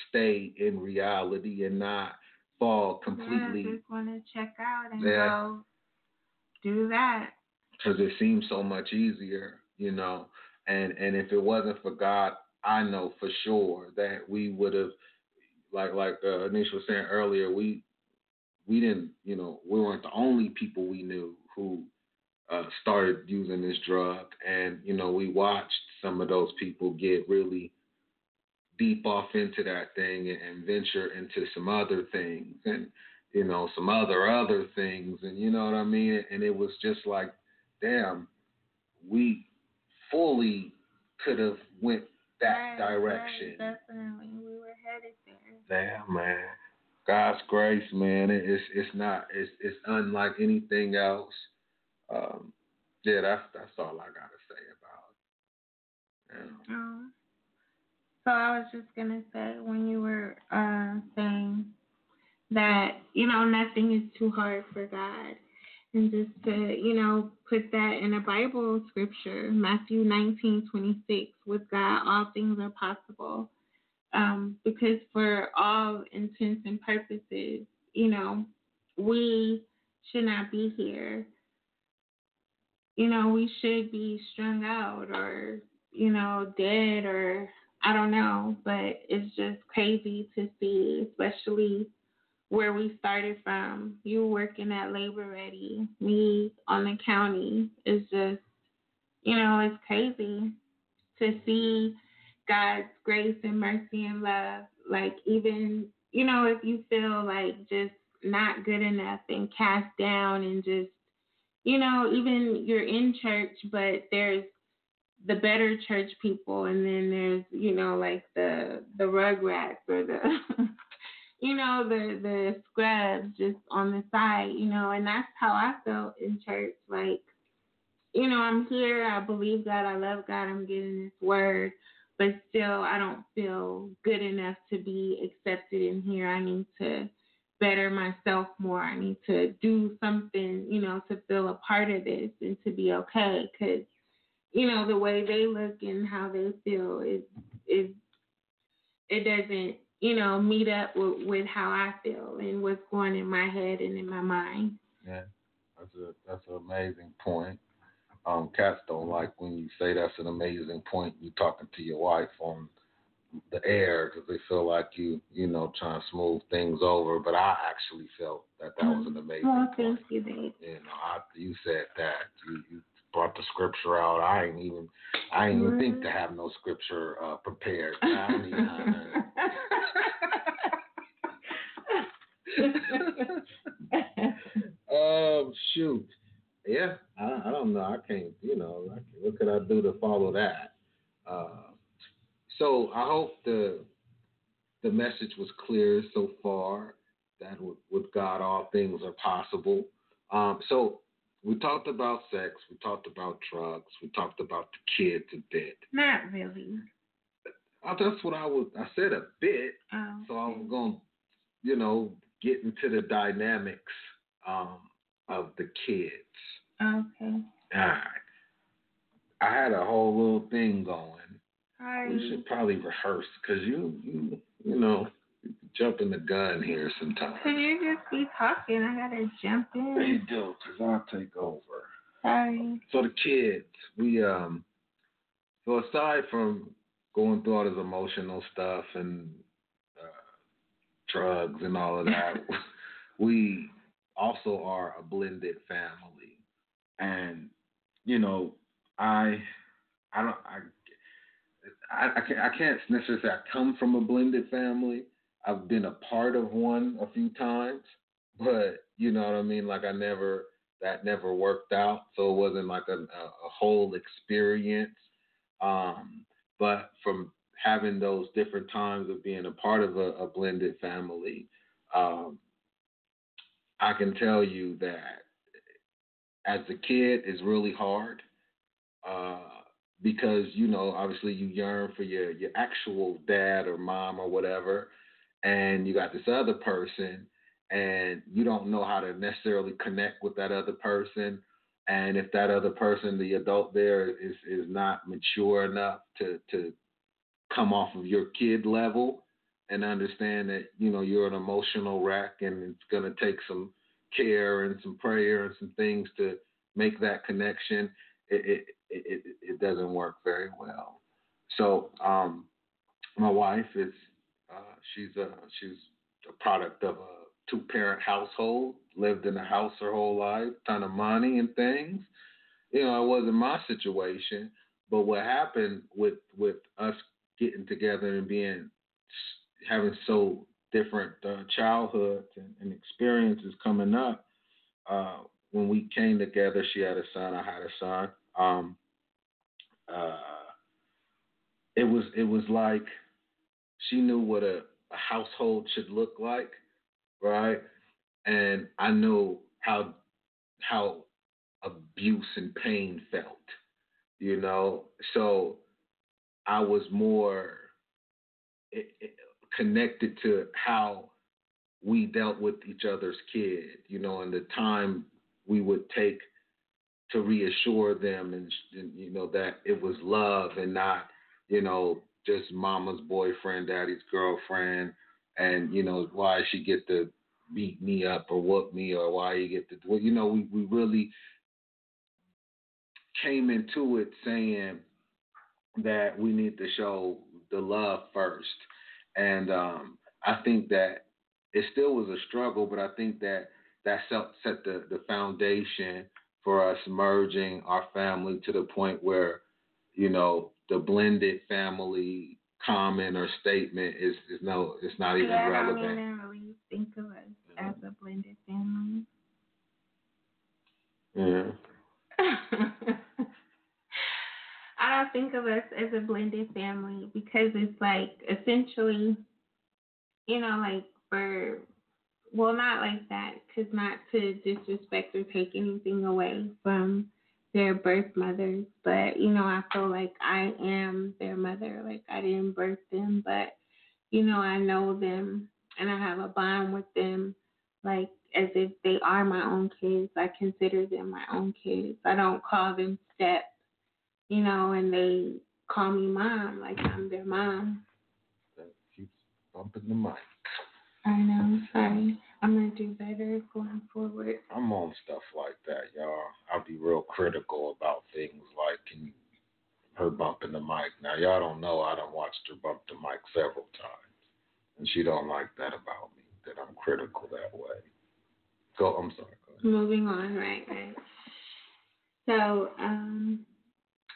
stay in reality and not fall completely Yeah, just want to check out and Yeah. go do that. because it seems so much easier, you know. And and if it wasn't for God, I know for sure that we would have, like like uh, Anisha was saying earlier, we we didn't, you know, we weren't the only people we knew who uh, started using this drug, and you know, we watched some of those people get really deep off into that thing and, and venture into some other things, and you know, some other other things, and you know what I mean. And it was just like, damn, we fully could have went that Right, direction. Right, definitely, we were headed there. Damn, man. God's grace, man. It's it's not it's it's unlike anything else. Um, yeah, that's that's all I gotta say about it. Yeah. Um, so I was just gonna say when you were uh, saying that you know nothing is too hard for God, and just to you know put that in a Bible scripture, Matthew nineteen twenty six. With God, all things are possible. Um, because for all intents and purposes, you know, we should not be here. You know, we should be strung out or you know, dead or I don't know, but it's just crazy to see, especially where we started from. You working at Labor Ready, me on the county. It's just, you know, it's crazy to see God's grace and mercy and love. Like, even, you know, if you feel like just not good enough and cast down and just, you know, even you're in church, but there's the better church people and then there's you know like the the rugrats or the [LAUGHS] you know the the scrubs just on the side you know and that's how i felt in church like you know, I'm here. I believe God. I love God. I'm getting this word, but still, I don't feel good enough to be accepted in here. I need to better myself more. I need to do something, you know, to feel a part of this and to be okay. Because, you know, the way they look and how they feel is is it doesn't, you know, meet up with, with how I feel and what's going in my head and in my mind. Yeah, that's a that's an amazing point. Um, cats don't like when you say that's an amazing point. You're talking to your wife on the air because they feel like you, you know, trying to smooth things over. But I actually felt that that was an amazing Oh, point. thank you, babe. You know, I, you said that. You, you brought the scripture out. I ain't even, I ain't even think to have no scripture uh, prepared. I don't even [LAUGHS] Um, [LAUGHS] shoot. Yeah, I, I don't know. I can't, you know, I, what could I do to follow that? Uh, so I hope the the message was clear so far that with, with God all things are possible. Um, so we talked about sex, we talked about drugs, we talked about the kids a bit. Not really. Uh, that's what I was. I said a bit. Oh, So I was going, you know, get into the dynamics um, of the kids. okay. All right. I had a whole little thing going. Sorry. We should probably rehearse because you, you, you know, you jump in the gun here sometimes. Could you just be talking? I gotta jump in. They in. do, because I'll take over. Sorry. So the kids, we um, so aside from going through all this emotional stuff and drugs and all of that, [LAUGHS] we also are a blended family, and you know, I, I don't, I, I, I can't, I can't necessarily say I come from a blended family. I've been a part of one a few times, but you know what I mean. Like I never, that never worked out, so it wasn't like a, a, a whole experience. Um, but from having those different times of being a part of a, a blended family, um, I can tell you that as a kid is really hard uh, because you know obviously you yearn for your your actual dad or mom or whatever, and you got this other person, and you don't know how to necessarily connect with that other person. And if that other person, the adult there, is is not mature enough to to come off of your kid level and understand that you know you're an emotional wreck and it's going to take some care and some prayer and some things to make that connection it it it, it doesn't work very well. So um my wife is uh she's a she's a product of a two parent household lived in a house her whole life ton of money and things. You know it wasn't my situation but what happened with with us getting together and being having so different uh, childhoods and, and, experiences coming up. Uh, when we came together, she had a son, I had a son. Um, uh, it was it was like she knew what a, a household should look like, right? And I knew how how abuse and pain felt, you know. So I was more it, it, connected to how we dealt with each other's kid, you know, and the time we would take to reassure them and, and, you know that it was love and not you know just mama's boyfriend, daddy's girlfriend, and you know why she get to beat me up or whoop me or why you get to well, you know we we really came into it saying that we need to show the love first. And um, I think that it still was a struggle, but I think that that set the, the foundation for us merging our family to the point where, you know, the blended family comment or statement is, is no, it's not even yeah, relevant. I don't really think of us as a blended family. Yeah. I don't think of us as a blended family because it's like essentially, you know, like for, well, not like that, because not to disrespect or take anything away from their birth mothers, but you know, I feel like I am their mother. Like I didn't birth them, but you know, I know them and I have a bond with them like as if they are my own kids. I consider them my own kids. I don't call them step, you know, and they call me mom like I'm their mom. That keeps bumping the mic. I know, I'm sorry. I'm gonna do better going forward. I'm on stuff like that, y'all. I'll be real critical about things like can you, her bumping the mic. Now y'all don't know I don't watched her bump the mic several times, and she don't like that about me. That I'm critical that way. Go. I'm sorry. Go Moving on, right, right. So, um,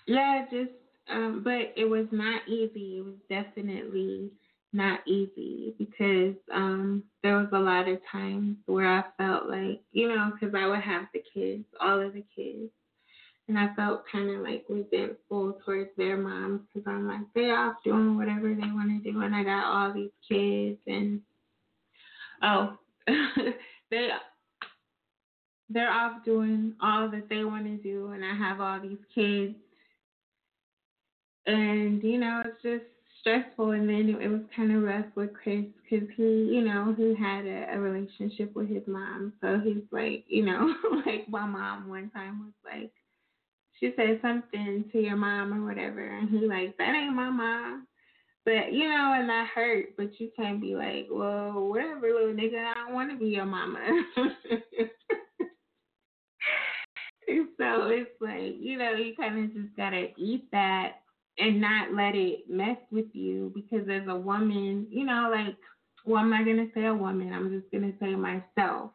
yeah, just, um, but it was not easy. It was definitely not easy because um, there was a lot of times where I felt like, you know, because I would have the kids, all of the kids, and I felt kind of like resentful towards their moms because I'm like, they're off doing whatever they want to do, and I got all these kids, and oh, [LAUGHS] they they're off doing all that they want to do, and I have all these kids, and you know, it's just stressful. And then it was kind of rough with Chris because he, you know, he had a, a relationship with his mom, so he's like, you know, [LAUGHS] like my mom one time was like, she said something to your mom or whatever, and he like, that ain't my mom. But you know, and that hurt. But you can't be like, well, whatever, little nigga. I don't want to be your mama. [LAUGHS] so it's like, you know, you kind of just gotta eat that and not let it mess with you because as a woman, you know, like, well, I'm not gonna say a woman. I'm just gonna say myself.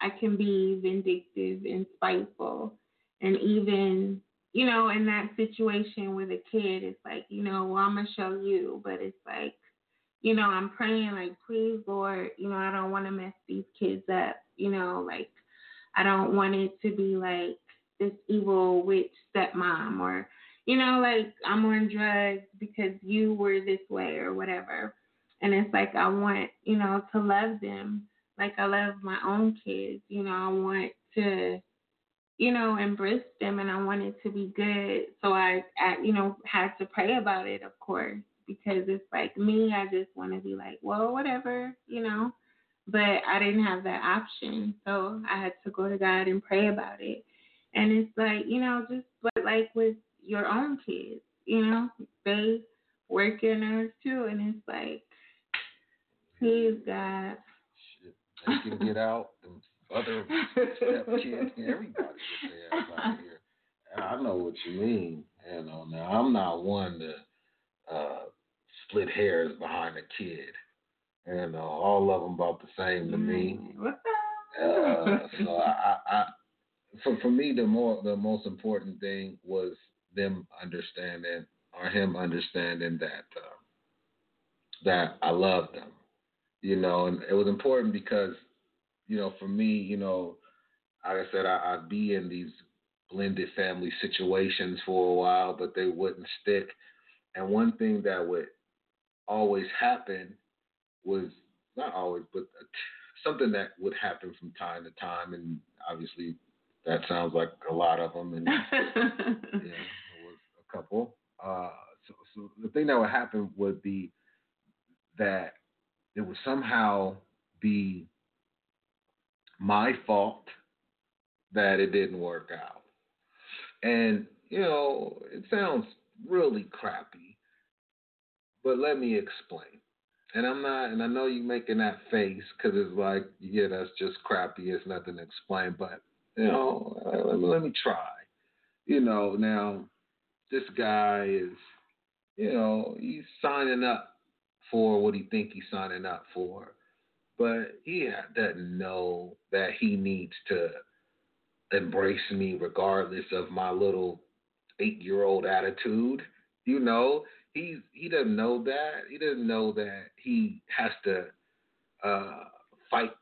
I can be vindictive and spiteful, and even you know, in that situation with a kid, it's like, you know, well, I'm gonna show you, but it's like, you know, I'm praying like, please, Lord, you know, I don't want to mess these kids up, you know, like, I don't want it to be like this evil witch stepmom or, you know, like I'm on drugs because you were this way or whatever. And it's like I want, you know, to love them like I love my own kids. You know, I want to you know, embrace them and I wanted to be good. So I, I, you know, had to pray about it, of course, because it's like me, I just want to be like, well, whatever, you know, but I didn't have that option. So I had to go to God and pray about it. And it's like, you know, just but like with your own kids, you know, they work your nerves too. And it's like, please, God. Shit, they can get out. Them other step kids, everybody get their ass out of here. And I know what you mean. You know, now I'm not one to uh, split hairs behind a kid. You know, all of them about the same to me. Uh, so I, I, I, for for me, the more the most important thing was them understanding or him understanding that uh, that I love them. You know, and it was important because you know, for me, you know, like I said, I, I'd be in these blended family situations for a while, but they wouldn't stick. And one thing that would always happen was not always, but something that would happen from time to time, and obviously that sounds like a lot of them, and [LAUGHS] yeah, it was a couple. Uh, so, so the thing that would happen would be that it would somehow be my fault that it didn't work out. And, you know, it sounds really crappy, but let me explain. And I'm not, and I know you're making that face because it's like, yeah, that's just crappy. It's nothing to explain. But, you know, let me, let me try. You know, now, this guy is, you know, he's signing up for what he think he's signing up for but he doesn't know that he needs to embrace me regardless of my little eight year old attitude. You know, he he doesn't know that. He doesn't know that he has to uh, fight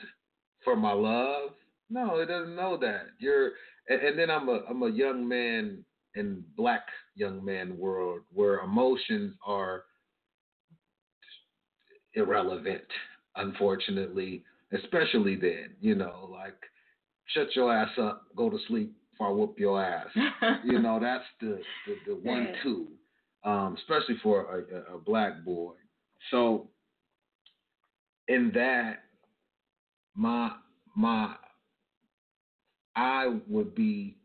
for my love. No, he doesn't know that. You're and, and then I'm a I'm a young man in black young man world where emotions are irrelevant unfortunately, especially then, you know, like shut your ass up, go to sleep, before I whoop your ass. [LAUGHS] you know, that's the the, the one two, um, especially for a, a, a black boy. So in that, my my I would be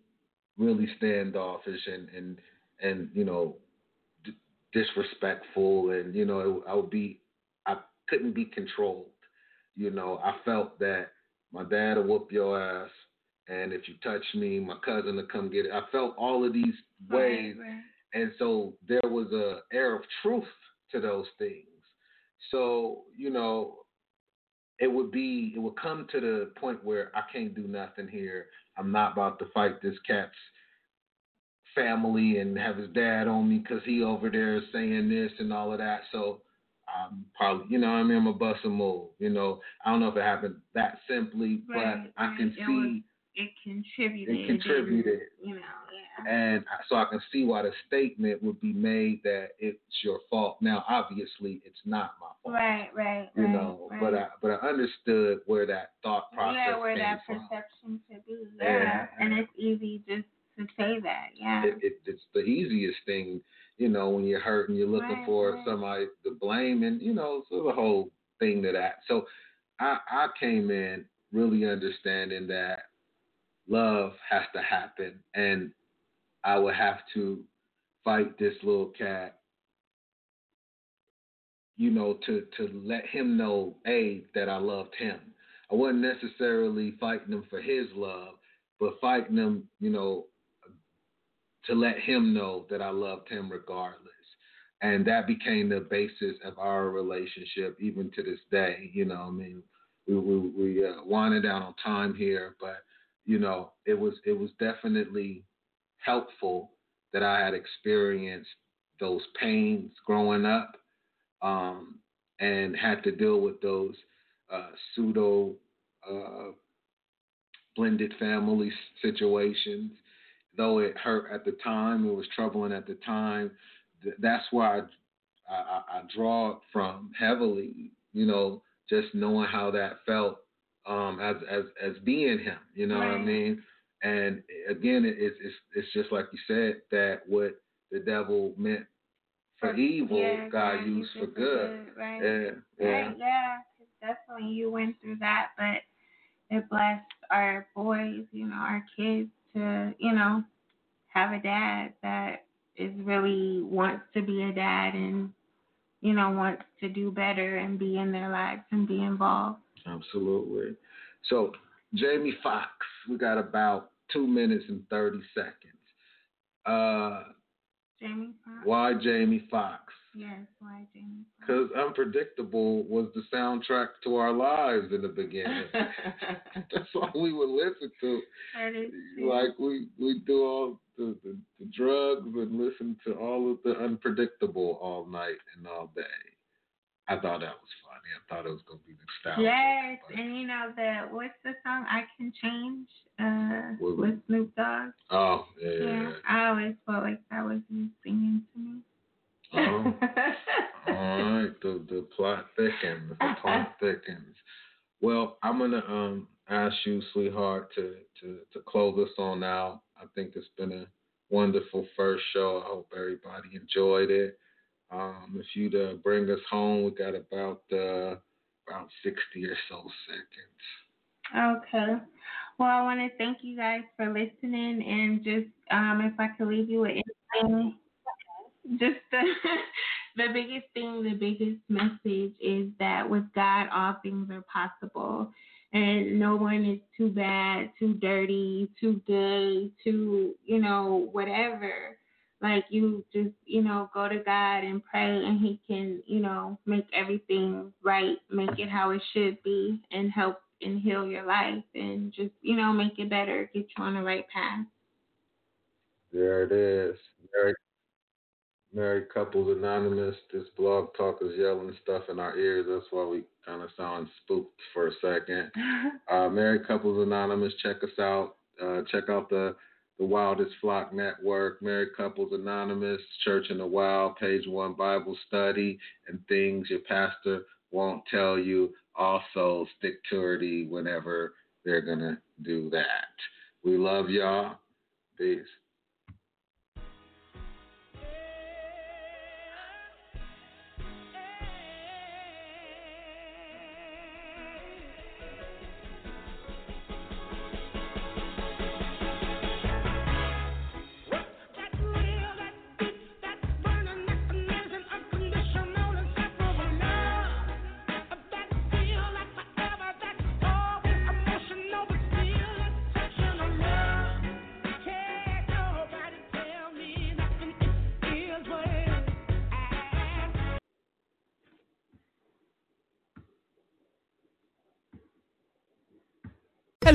really standoffish and and and you know d- disrespectful and you know I would be I couldn't be controlled. You know, I felt that my dad will whoop your ass, and if you touch me, my cousin will come get it. I felt all of these ways, Right, right. and so there was a air of truth to those things. So you know, it would be it would come to the point where I can't do nothing here. I'm not about to fight this cat's family and have his dad on me because he over there saying this and all of that. So I'm probably, you know, what I mean, I'm a bust a move. You know, I don't know if it happened that simply, Right, but I can. It see It contributed. it contributed. You know, yeah. and so I can see why the statement would be made that it's your fault. Now, obviously, it's not my fault, Right, right, you right. know. right. But I but I understood where that thought process yeah, where that from. perception could be. Yeah. Yeah. And it's easy just to say that. Yeah. It, it, it's the easiest thing, you know, when you're hurt and you're looking Right, for somebody to blame, and you know, so the whole thing to that. So I I came in really understanding that love has to happen, and I would have to fight this little cat, you know, to to let him know a that I loved him. I wasn't necessarily fighting him for his love, but fighting him, you know, to let him know that I loved him regardless. And that became the basis of our relationship, even to this day. You know, I mean, we we, we uh, winding down on time here, but you know, it was it was definitely helpful that I had experienced those pains growing up, um, and had to deal with those uh, pseudo uh, blended family situations. Though it hurt at the time, it was troubling at the time. th- That's where I, I, I draw from heavily. You know, just knowing how that felt um, as as as being him. You know what I mean? And again, it, it's it's it's just like you said that what the devil meant for evil, yeah, God used for it good. Right. Yeah, yeah. Right, yeah. definitely you went through that, but it blessed our boys, you know, our kids to, you know, have a dad that is really wants to be a dad and, you know, wants to do better and be in their lives and be involved. Absolutely. So, Jamie Foxx, we got about two minutes and 30 seconds. Uh, Jamie Foxx? why Jamie Foxx? Yes, why Jamie Because Unpredictable was the soundtrack to our lives in the beginning. [LAUGHS] That's all we would listen to. Like, we, we do all the, the, the drugs and listen to all of the Unpredictable all night and all day. I thought that was funny. I thought it was going to be nostalgic. Yes, but- and you know the what's the song I Can Change uh With- with Snoop Dogg. Oh, yeah. Yeah, I always felt like that was you singing to me. Oh. All right, the the plot thickens. The plot [LAUGHS] thickens. Well, I'm gonna um ask you, sweetheart, to to to close us on out. I think it's been a wonderful first show. I hope everybody enjoyed it. Um, if you'd uh, bring us home, we got about uh about sixty or so seconds. Okay. Well, I want to thank you guys for listening, and just um, if I could leave you with anything, just the [LAUGHS] the biggest thing, the biggest message is that with God, all things are possible, and no one is too bad, too dirty, too good, too you know whatever. Like you just you know go to God and pray, and He can you know make everything right, make it how it should be, and help and heal your life, and just you know make it better, get you on the right path. There it is. Married, married Couples Anonymous. This blog talk is yelling stuff in our ears. That's why we kind of sound spooked for a second. [LAUGHS] Uh, married Couples Anonymous. Check us out. Uh, check out the the Wildest Flock Network, Married Couples Anonymous, Church in the Wild, Page One Bible Study, and things your pastor won't tell you. Also, stick to it whenever they're gonna do that. We love y'all. Peace.